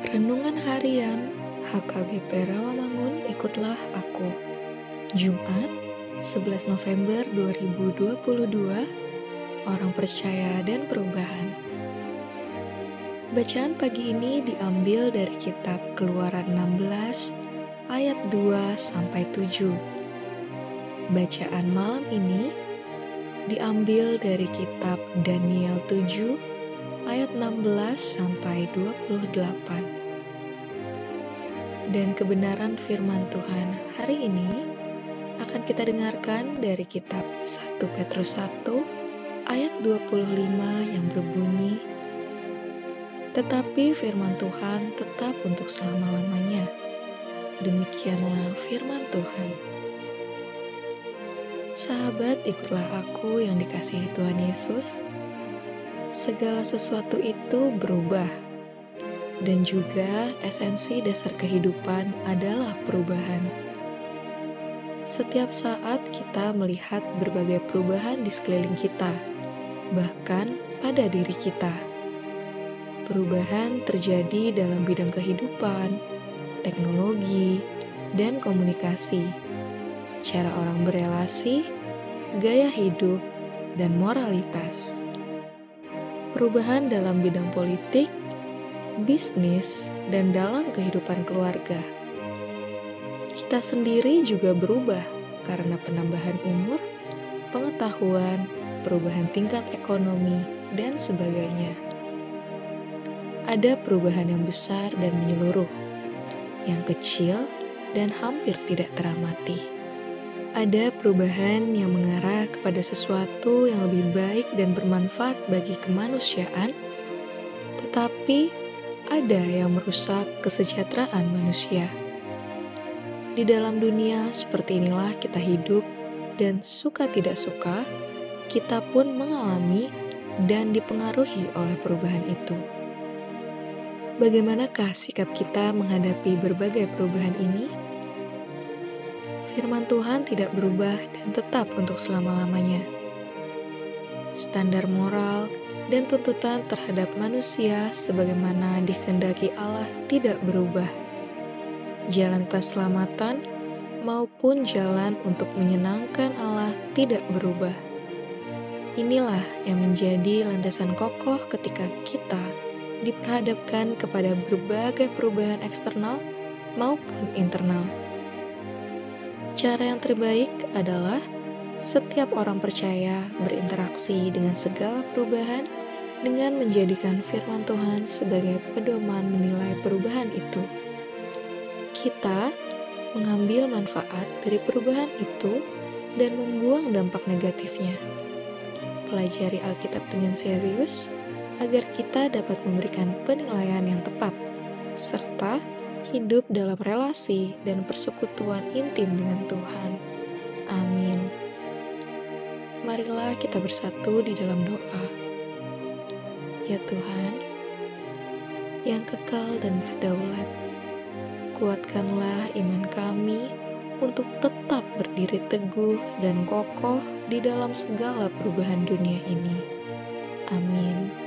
Renungan Harian HKBP Rawamangun Ikutlah Aku Jumat 11 November 2022 Orang Percaya dan Perubahan Bacaan pagi ini diambil dari kitab Keluaran 16 ayat 2 sampai 7. Bacaan malam ini diambil dari kitab Daniel 7 ayat 16 sampai 28 dan kebenaran firman Tuhan hari ini akan kita dengarkan dari kitab 1 Petrus 1 ayat 25 yang berbunyi Tetapi firman Tuhan tetap untuk selama-lamanya. Demikianlah firman Tuhan. Sahabat, ikutlah aku yang dikasihi Tuhan Yesus. Segala sesuatu itu berubah dan juga esensi dasar kehidupan adalah perubahan. Setiap saat kita melihat berbagai perubahan di sekeliling kita, bahkan pada diri kita. Perubahan terjadi dalam bidang kehidupan, teknologi, dan komunikasi, cara orang berelasi, gaya hidup, dan moralitas. Perubahan dalam bidang politik bisnis, dan dalam kehidupan keluarga. Kita sendiri juga berubah karena penambahan umur, pengetahuan, perubahan tingkat ekonomi, dan sebagainya. Ada perubahan yang besar dan menyeluruh, yang kecil dan hampir tidak teramati. Ada perubahan yang mengarah kepada sesuatu yang lebih baik dan bermanfaat bagi kemanusiaan, tetapi ada yang merusak kesejahteraan manusia. Di dalam dunia seperti inilah kita hidup, dan suka tidak suka, kita pun mengalami dan dipengaruhi oleh perubahan itu. Bagaimanakah sikap kita menghadapi berbagai perubahan ini? Firman Tuhan tidak berubah dan tetap untuk selama-lamanya. Standar moral dan tuntutan terhadap manusia sebagaimana dikehendaki Allah tidak berubah. Jalan keselamatan maupun jalan untuk menyenangkan Allah tidak berubah. Inilah yang menjadi landasan kokoh ketika kita diperhadapkan kepada berbagai perubahan eksternal maupun internal. Cara yang terbaik adalah setiap orang percaya berinteraksi dengan segala perubahan dengan menjadikan firman Tuhan sebagai pedoman menilai perubahan itu. Kita mengambil manfaat dari perubahan itu dan membuang dampak negatifnya. Pelajari Alkitab dengan serius agar kita dapat memberikan penilaian yang tepat, serta hidup dalam relasi dan persekutuan intim dengan Tuhan. Amin. Marilah kita bersatu di dalam doa. Ya Tuhan, yang kekal dan berdaulat, kuatkanlah iman kami untuk tetap berdiri teguh dan kokoh di dalam segala perubahan dunia ini. Amin.